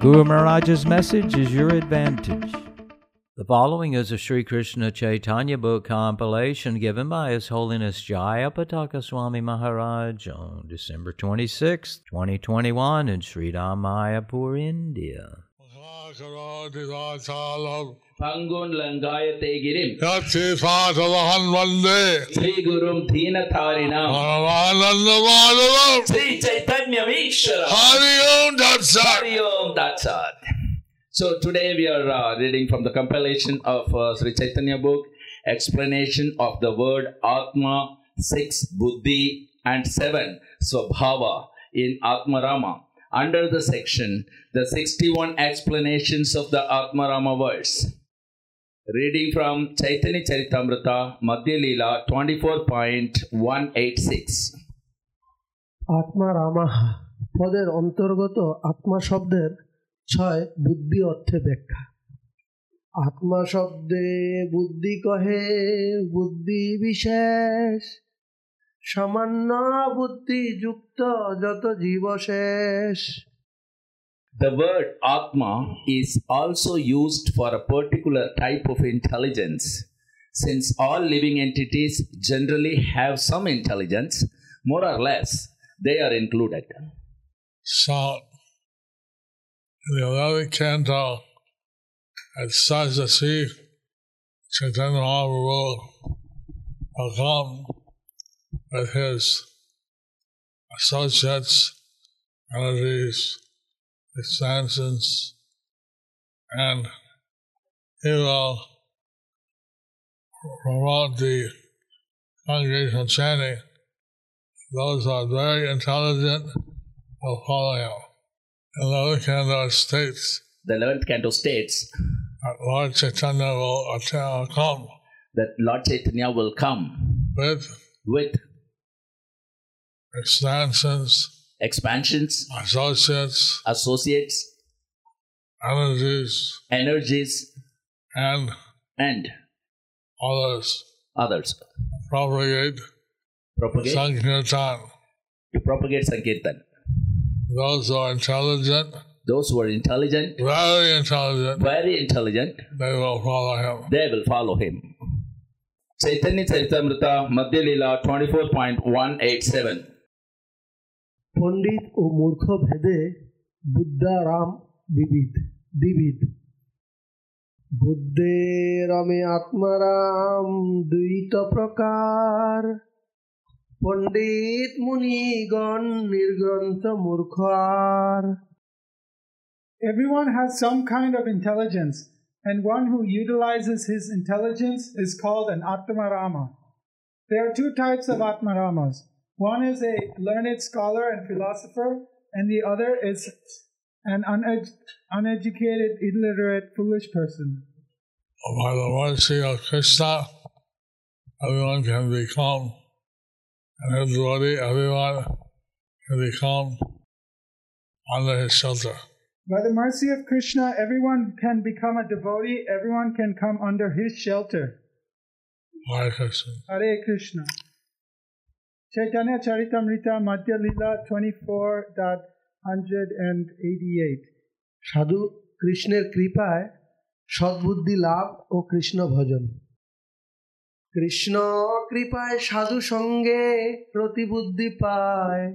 Guru Maharaj's message is your advantage. The following is a Sri Krishna Chaitanya book compilation given by His Holiness Jaya Pataka Swami Maharaj on December 26, 2021 in Sri Mayapur, India. Mahakarodhivachalam பங்குன் லங்காயத்தை grim Yati Satavahan Vande Sri குரும் தீனதாரிணம் Paramananda Madhavam Sri சைத்தன்யம் ஈஸ்வரம் Hari Om Tat Sat Hari Om Tat Sat. So today we are uh, reading from the compilation of uh, Sri Chaitanya book, explanation of the word Atma, six Buddhi, and seven Swabhava in Atmarama. Under the section, the 61 explanations of the Atmarama verse. Reading from Chaitanya Charitamrita, Madhya Leela 24.186. আত্মা রামাহা পদের অন্তর্গত আত্মা শব্দের ছয় বুদ্ধি অর্থে ব্যাখ্যা আত্মা শব্দে বুদ্ধি কহে বুদ্ধি বিশেষ সামান্য বুদ্ধি যুক্ত যত জীবশেষ The word Atma is also used for a particular type of intelligence. Since all living entities generally have some intelligence, more or less, they are included. So in the eleventh canto it says that Sri Chaitanya Mahaprabhu will come with his associates, energies, expansions, and he will promote the congregational chanting. Those who are very intelligent will follow him. The other canto states The 11th canto states that Lord Chaitanya will uh, attend, come that Lord Chaitanya will come with with expansions, expansions, associates, associates, energies, energies, and and others others. propagate Propagate, Sankirtan. to propagate Sankirtan. Those who are intelligent, Those who are intelligent, very intelligent, very intelligent, they will follow him. they will follow him. Chaitanya Charitamrita, Madhya Leela 24.187. পণ্ডিত ও মূর্খ ভেদে বুদ্ধারাম বিবিধ দ্বিবিধ বুদ্ধে রমে আত্মারাম দ্বৈত প্রকার পণ্ডিত মুনিগণ নির্গ্রন্থ মূর্খ আর Everyone has some kind of intelligence, and one who utilizes his intelligence is called an Atmarama. There are two types of Atmaramas. One is a learned scholar and philosopher, and the other is an uned- uneducated, illiterate, foolish person. By the mercy of Krishna, everyone can become an devotee, everyone can become under his shelter. By the mercy of Krishna, everyone can become a devotee, everyone can come under his shelter. Hare Krishna. Hare Krishna. Chaitanya Charitamrita Madhya Lila 24.188. সাধু কৃষ্ণের কৃপায় সদ্বুদ্ধি লাভ ও কৃষ্ণ ভজন কৃষ্ণ কৃপায় সাধু সঙ্গে প্রতিবুদ্ধি পায়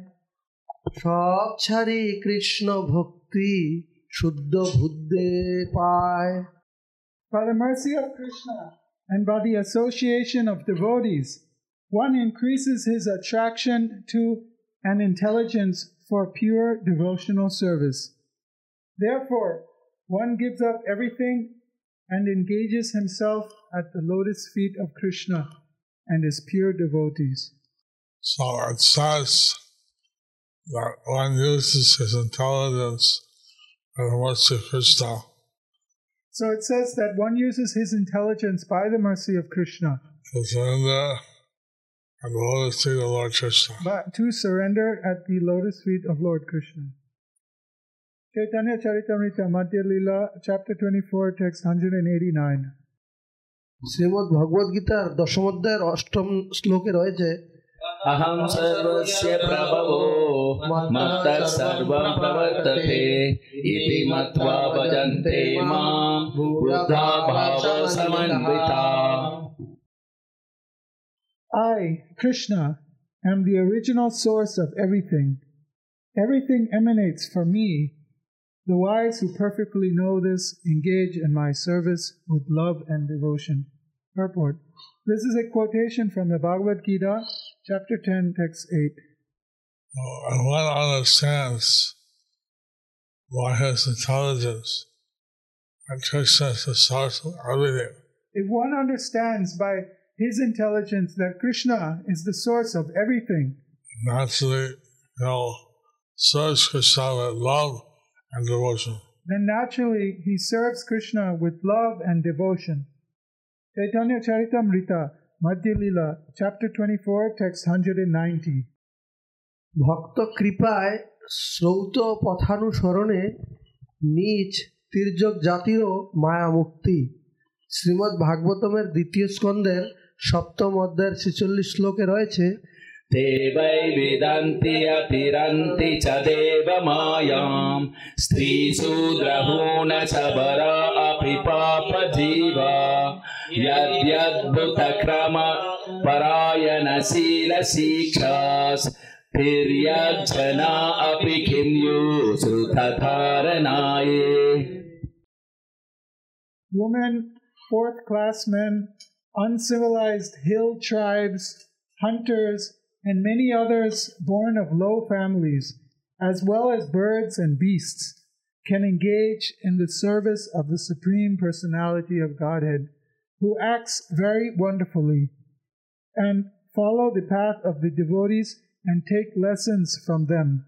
সব ছাড়ি কৃষ্ণ ভক্তি শুদ্ধ বুদ্ধে পায় By the mercy of Krishna and by the association of devotees, one increases his attraction to and intelligence for pure devotional service. Therefore, one gives up everything and engages himself at the lotus feet of Krishna and his pure devotees. So it says that one uses his intelligence and the mercy of Krishna. So it says that one uses his intelligence by the mercy of Krishna to surrender to the Lord Krishna. But to surrender at the lotus feet of Lord Krishna. Chaitanya Charitamrita Madhya Lila, chapter 24, text 189. Srimad ভগবদ গীতার দশম অধ্যায়ের অষ্টম শ্লোকে রয়েছে অহম সর্বস্য প্রভবো মত্তঃ সর্বং প্রবর্ততে ইতি মত্বা ভজন্তে মাম বুদ্ধা ভাব I, Krishna, am the original source of everything. Everything emanates from me. The wise who perfectly know this engage in my service with love and devotion. Purport. This is a quotation from the Bhagavad Gita, chapter 10, text 8. Uh, And one understands by his intelligence and Krishna is the source of everything. If one understands by his intelligence that Krishna is the source of everything, Naturally, you know, serves Krishna with love and devotion. then naturally he serves Krishna with love and devotion. Chaitanya Charitamrita, Madhya Lila, chapter 24, text 190. ভক্ত কৃপায় শ্রৌত পথানুসরণে নিজ তির্যক জাতিরও মায়া মুক্তি শ্রীমদ্ ভাগবতমের দ্বিতীয় স্কন্দের সপ্তম অধ্যায়ের ছেচল্লিশ শ্লোকে রয়েছে ते वै वेदान्ति अतिरन्ति च देवमायां स्त्रीशूद्रहूणशबरा अपि पापजीवा यद्यद्भुतक्रम परायणशीलशिक्षास् तिर्यज्जना अपि किं युसुतधारणाये Women, fourth class men, uncivilized hill tribes, hunters, and many others born of low families, as well as birds and beasts, can engage in the service of the Supreme Personality of Godhead, who acts very wonderfully, and follow the path of the devotees and take lessons from them.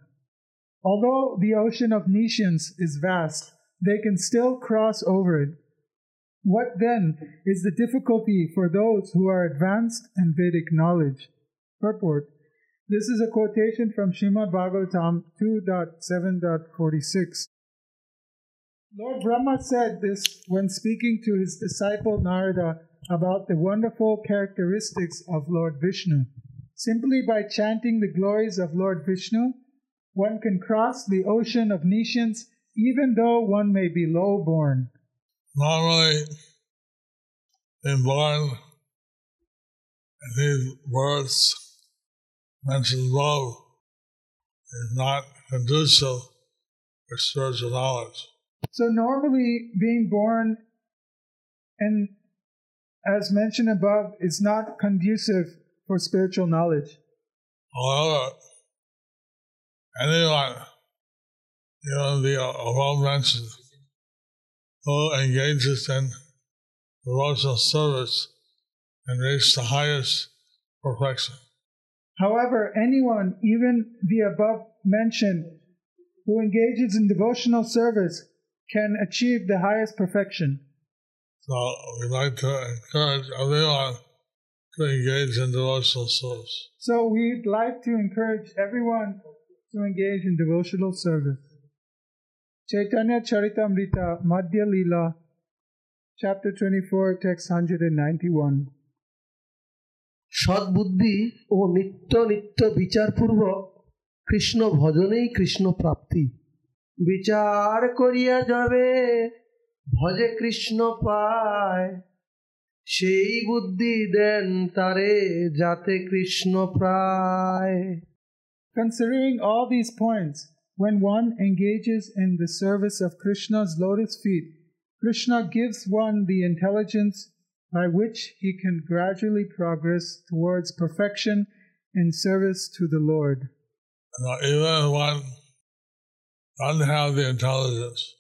Although the ocean of nescience is vast, they can still cross over it. What then is the difficulty for those who are advanced in Vedic knowledge? Purport. This is a quotation from Srimad Bhagavatam 2.7.46. Lord Brahma said this when speaking to his disciple Narada about the wonderful characteristics of Lord Vishnu. Simply by chanting the glories of Lord Vishnu, one can cross the ocean of nescience even though one may be low born. Normally, being born in these words mentions love is not conducive for spiritual knowledge. So normally being born and as mentioned above is not conducive for spiritual knowledge. However, anyone, even the above mentioned, who engages in devotional service and reach the highest perfection. However, anyone, even the above mentioned, who engages in devotional service can achieve the highest perfection. So we'd like to encourage everyone to engage in devotional service. So we'd like to encourage everyone to engage in devotional service. Chaitanya Charitamrita Madhya Lila, chapter 24, text 191. সদ্বুদ্ধি ও নিত্য নিত্য বিচারপূর্বক কৃষ্ণ ভজনেই কৃষ্ণ প্রাপ্তি বিচার করিয়া যাবে ভজে কৃষ্ণ পায় সেই বুদ্ধি দেন তারে যাতে কৃষ্ণ প্রায় Considering all these points, when one engages in the service of Krishna's lotus feet, Krishna gives one the intelligence by which he can gradually progress towards perfection in service to the Lord. Now, even if one doesn't have the intelligence,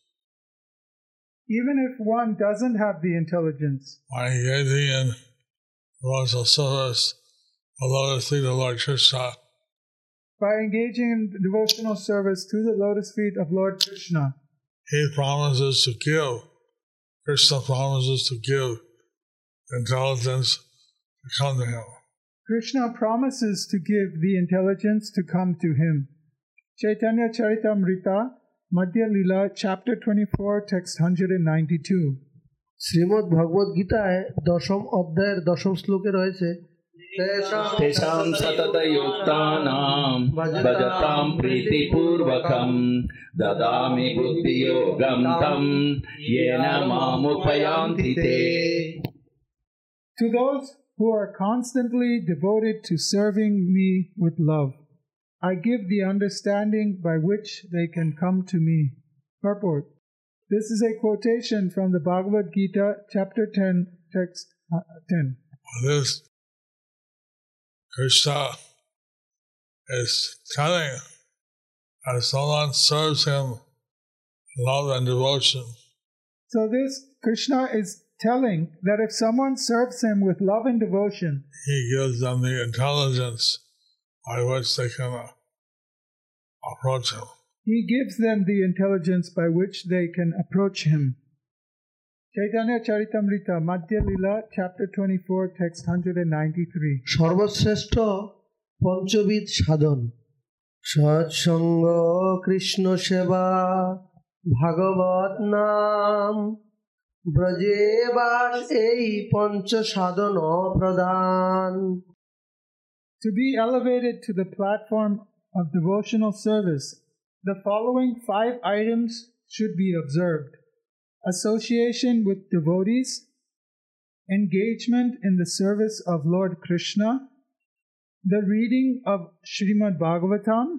Even if one doesn't have the intelligence, by engaging in devotional service, the lotus feet of Lord Krishna, by engaging in devotional service to the lotus feet of Lord Krishna, he promises to give. Krishna promises to give intelligence to come to him. Krishna promises to give the intelligence to come to him. Chaitanya Charitamrita, Madhya Lila, chapter 24, text 192. Shrimad ভগবদ গীতায় দশম অধ্যায়ের দশম শ্লোকে রয়েছে तेषां सततयुक्तानां भजतां प्रीतिपूर्वकं ददामि बुद्धियोगं तं येन मामुपयान्ति ते To those who are constantly devoted to serving me with love, I give the understanding by which they can come to me. Purport This is a quotation from the Bhagavad Gita, chapter 10, text uh, 10. This Krishna is telling as someone serves him love and devotion, So, this Krishna is telling that if someone serves him with love and devotion, he gives them the intelligence by which they can approach him. he gives them the intelligence by which they can approach him. Chaitanya Charitamrita, Madhya Lila, chapter 24, text 193. সর্বশ্রেষ্ঠ পঞ্চবিধ সাধন সৎসঙ্গ কৃষ্ণ সেবা ভাগবত নাম ব্রজে বাস এই পঞ্চ সাধন প্রধান To be elevated to the platform of devotional service, the following five items should be observed association with devotees, engagement in the service of Lord Krishna, the reading of Srimad Bhagavatam,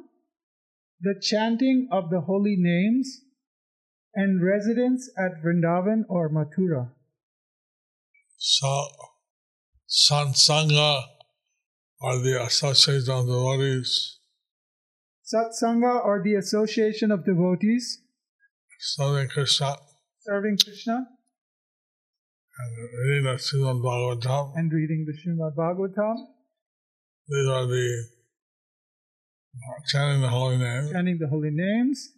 the chanting of the holy names, and residence at Vrindavan or Mathura. So, satsanga are the association of devotees, Satsanga or the association of devotees. Serving Krishna, serving Krishna and reading the Srimad Bhagavatam. and reading the Srimad Bhagavatam, These are the chanting the holy name chanting the holy names,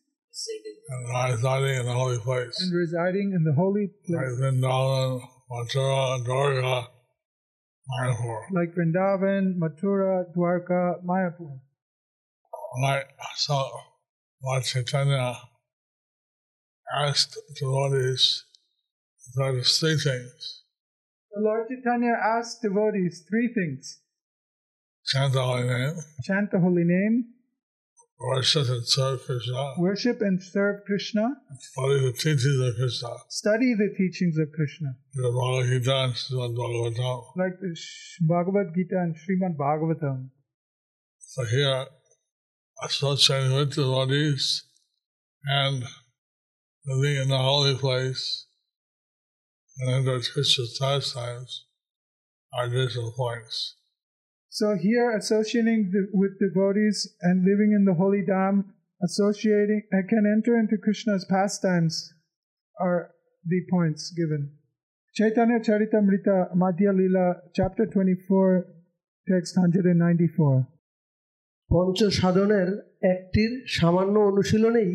and residing in the holy place. and residing in the holy Like place, Vrindavan, Mathura, Dwarka, Mayapur. like Vrindavan, Mathura, Dwarka, Mayapur. Like, so Lord Chaitanya asked the devotees that is three things. The Lord Chaitanya asked devotees three things. Chant the holy name, chant the holy name, worship and serve Krishna, worship and serve Krishna, study the teachings of Krishna, study the teachings of Krishna, the Bhagavad Gita and Srimad Bhagavatam. like the Bhagavad Gita and Srimad Bhagavatam. So here, associating with devotees and and being in the holy place and in the Christian pastimes are digital points. So here, associating with devotees and living in the holy dham, associating and can enter into Krishna's pastimes are the points given. Chaitanya Charitamrita Madhya Lila, chapter 24, text 194. পঞ্চ সাধনের একটির সামান্য অনুশীলনেই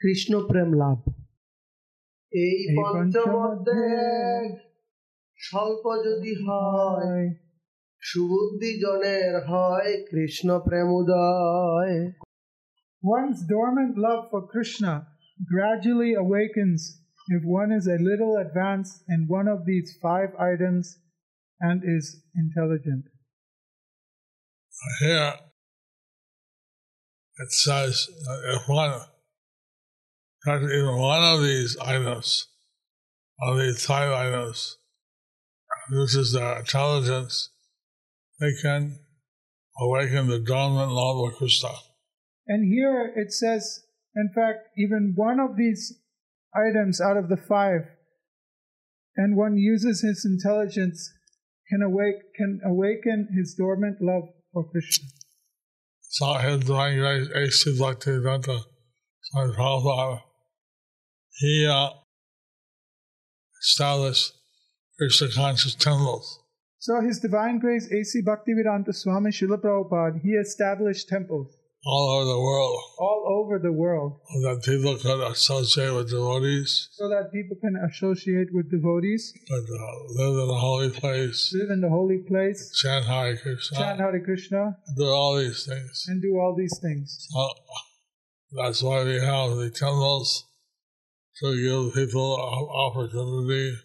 কৃষ্ণ প্রেম লাভ এই এই পঞ্চমধ্যে পঞ্চমধ্যে স্বল্প যদি হয় সুবুদ্ধি জনের হয় কৃষ্ণ প্রেম উদয় One's dormant love for Krishna gradually awakens if one is a little advanced in one of these five items and is intelligent. Here, it says that if one practices even one of these items, of these five items, uses their intelligence, they can awaken the dormant love of Krishna. And here it says, in fact, even one of these items out of the five, and one uses his intelligence, can awake can awaken his dormant love for Krishna. So his divine grace, A.C. Bhaktivedanta Swami Prabhupada, he uh, established Krishna conscious temples. So His Divine Grace A.C. Bhaktivedanta Swami Srila Prabhupada, he established temples. all over the world all over the world so that people could associate with devotees, so that people can associate with devotees, could uh, live in the holy place, live in the holy place, chant Hare Krishna, chant Hare Krishna, do all these things. and do all these things. So that's why we have the temples to give people an opportunity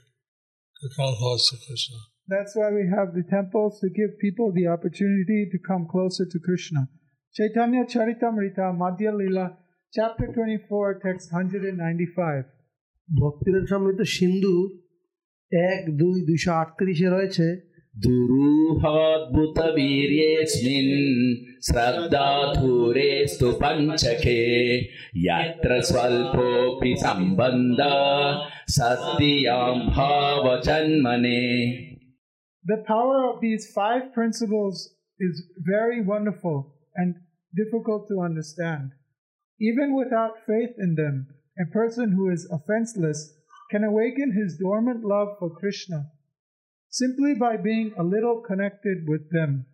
to come close to Krishna. That's why we have the temples to give people the opportunity to come closer to Krishna. Chaitanya Charitamrita Madhya Lila, chapter 24, text 195. ভক্তির সমৃদ্ধ সিন্ধু এক দুই দুইশো আটত্রিশে রয়েছে दुरूहाद्भुतवीर्येऽस्मिन् श्रद्धाधूरेस्तु पञ्चके यत्र स्वल्पोऽपि सम्बन्ध सत्यां भावजन्मने The power of these five principles is very wonderful and difficult to understand. Even without faith in them, a person who is offenseless can awaken his dormant love for Krishna simply by being a little connected with them.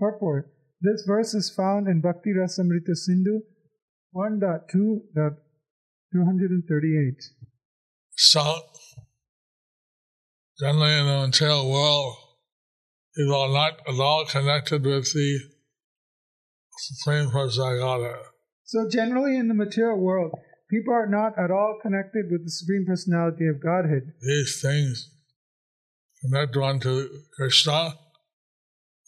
Purport This verse is found in Bhakti Rasamrita Sindhu 1.2.238. So, generally in the material world, people are not at all connected with the Supreme Personality of Godhead. So, generally in the material world, people are not at all connected with the Supreme Personality of Godhead. These things connect one to Krishna,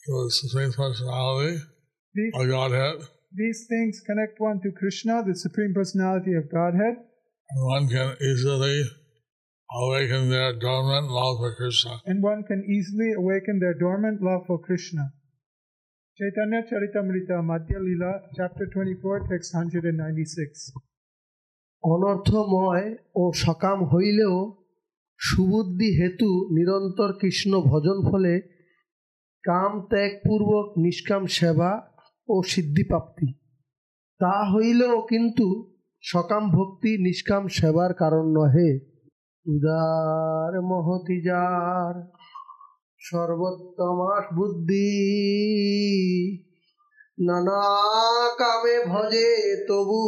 to the Supreme Personality These, of Godhead, these things connect one to Krishna, the Supreme Personality of Godhead, and one can easily awaken their dormant love for Krishna. and one can easily awaken their dormant love for Krishna. Chaitanya Charitamrita Madhya Lila, chapter 24, text 196. অনর্থময় ও সকাম হইলেও সুবুদ্ধি হেতু নিরন্তর কৃষ্ণ ভজন ফলে কাম ত্যাগপূর্বক নিষ্কাম সেবা ও সিদ্ধিপ্রাপ্তি তা হইলেও কিন্তু সকাম ভক্তি নিষ্কাম সেবার কারণ নহে। উদার মহতি যার সর্বোত্তমাস বুদ্ধি, নানা কামে ভজে তবু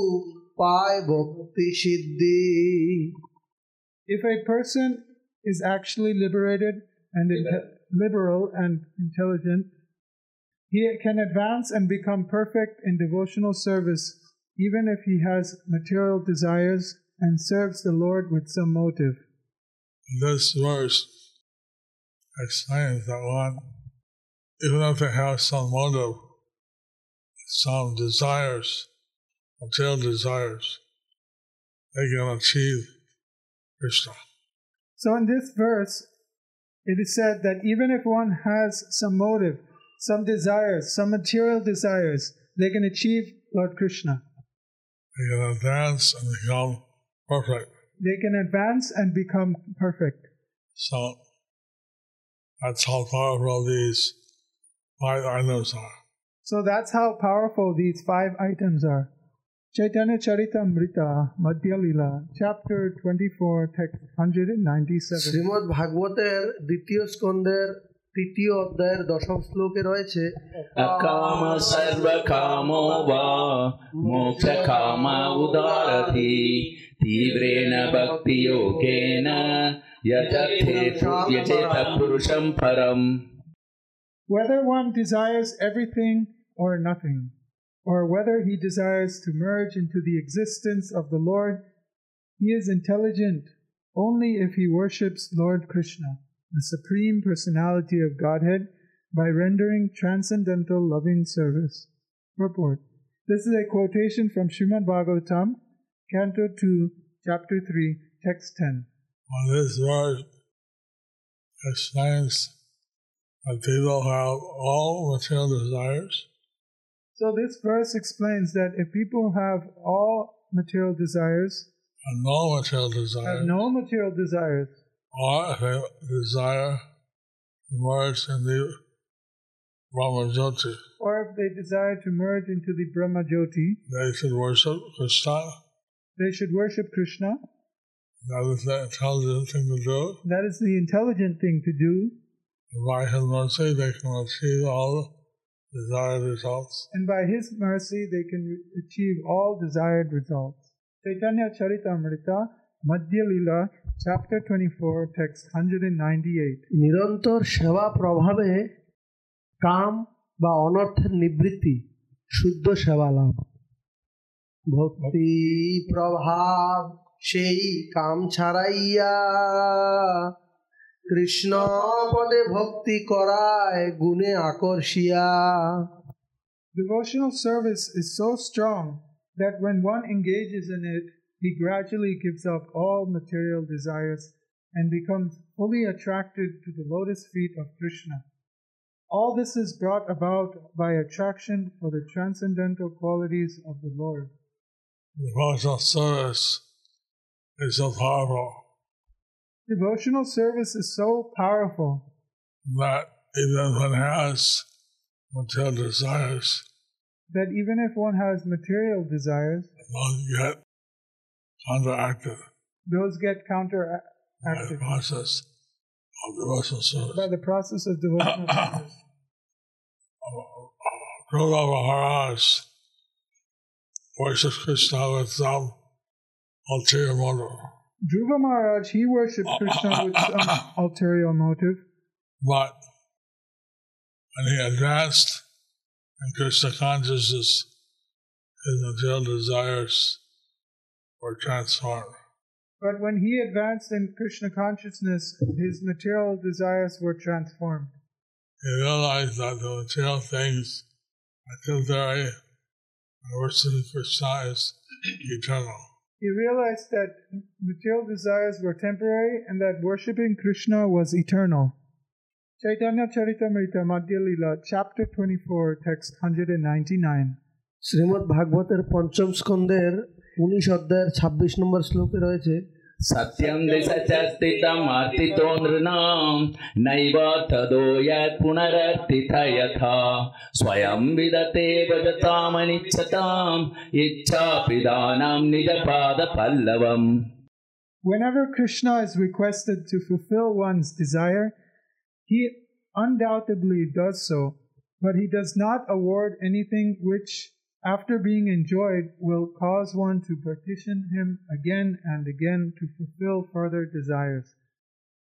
পায় ভক্তি সিদ্ধি। If a person is actually liberated and inte- liberal and intelligent, he can advance and become perfect in devotional service, even if he has material desires and serves the Lord with some motive. This verse explains that one, even if they have some motive, some desires, material desires, they can achieve Krishna. So, in this verse, it is said that even if one has some motive, some desires, some material desires, they can achieve Lord Krishna. They can advance and become perfect. They can advance and become perfect. So that's how powerful these five items are. So that's how powerful these five items are. Chaitanya Charita Charitamrita, Madhya Lila, chapter 24, text 197. Shrimad তৃতীয় অধ্যায়ের দশম শ্লোকে রয়েছে কাম সর্ব কামো মোক্ষ কাম উদারতি তীব্রেণ ভক্তি যোগেন পুরুষম পরম Whether one desires everything or nothing. Or whether he desires to merge into the existence of the Lord, he is intelligent only if he worships Lord Krishna, the Supreme Personality of Godhead, by rendering transcendental loving service. Purport This is a quotation from Srimad Bhagavatam, Canto 2, Chapter 3, Text 10. Well, this verse explains that people have all material desires, So, this verse explains that if people have all material desires, and no material have desires, no material desires, or if they desire to merge in the Brahma Jyoti, or if they desire to merge into the Brahma Jyoti, they should worship Krishna. they should worship Krishna. That is the intelligent thing to do. That is the intelligent thing to do. By His mercy, they can achieve all desired results. and by His mercy they can achieve all desired results. Chaitanya Charitamrita, Madhya Lila, chapter 24, text 198. নিরন্তর সেবা প্রভাবে কাম বা অনর্থের নিবৃত্তি শুদ্ধ সেবা লাভ ভক্তি প্রভাব সেই কাম ছাড়াইয়া কৃষ্ণ পদে ভক্তি করায় গুণে আকর্ষিয়া Devotional service is so strong that when one engages in it, he gradually gives up all material desires and becomes fully attracted to the lotus feet of Krishna. All this is brought about by attraction for the transcendental qualities of the Lord. Devotional service is so powerful Devotional service is so powerful that even if one has material desires, that even if one has material desires, those get counteracted those get by the process of devotional service. by the process of devotional service. Dhruva Maharaj worships Krishna with some ulterior motive, Dhruva Maharaj, he worshipped oh, Krishna oh, oh, with some ulterior motive, but when he advanced in Krishna consciousness, his material desires were transformed. but when he advanced in Krishna consciousness, his material desires were transformed. He realized that the material things are temporary and worshiping Krishna is eternal He realized that material desires were temporary and that worshipping Krishna was eternal. Chaitanya Charitamrita Madhya Lila, chapter 24, text 199. Shrimad ভাগবতের পঞ্চম স্কন্ধের উনিশ অধ্যায়ের ছাব্বিশ নম্বর শ্লোকে রয়েছে सत्यं दिशचस्तितमार्तितो नृणां नैव तदो यत् पुनरर्तिथ यथा स्वयं विदते भजतामनिच्छताम् इच्छापिदानां निजपादपल्लवम् Whenever Krishna is requested to fulfill one's desire, he undoubtedly does so, but he does not award anything which, after being enjoyed, will cause one to petition him again and again to fulfill further desires.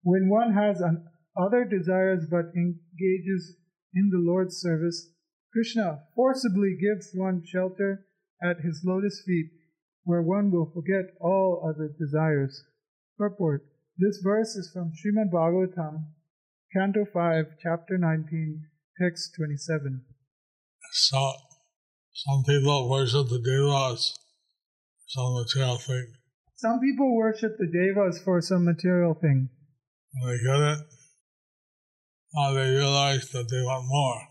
When one has an, other desires but engages in the Lord's service, Krishna forcibly gives one shelter at his lotus feet where one will forget all other desires. Purport This verse is from Srimad Bhagavatam, Canto 5, Chapter 19, Text 27. So, some people worship the devas, some material thing. Some people worship the devas for some material thing. When they get it, now they realize that they want more.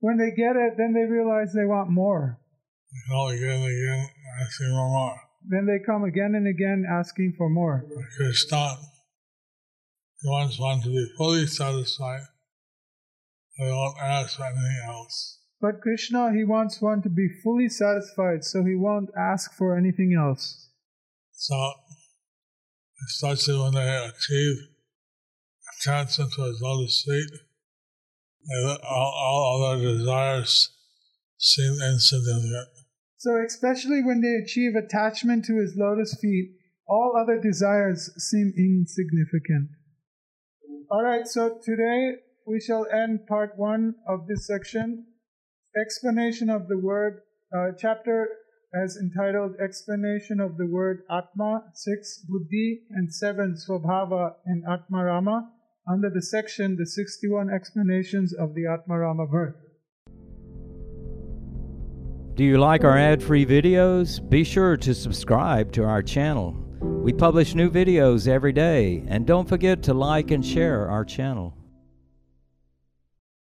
When they get it, then they realize they want more. They come again and again, asking for more. Then they come again and again asking for more. Krishna, he wants one to be fully satisfied. They won't ask for anything else. But Krishna, he wants one to be fully satisfied, so he won't ask for anything else. So, especially when they achieve attachment to his lotus feet, all, all other desires seem insignificant. So, especially when they achieve attachment to his lotus feet, all other desires seem insignificant. All right, so today we shall end part one of this section. Explanation of the word, uh, chapter as entitled Explanation of the word Atma, 6 Buddhi, and 7 Swabhava in Atma Rama, under the section The 61 Explanations of the Atma Rama verse. Do you like our ad free videos? Be sure to subscribe to our channel. We publish new videos every day, and don't forget to like and share our channel.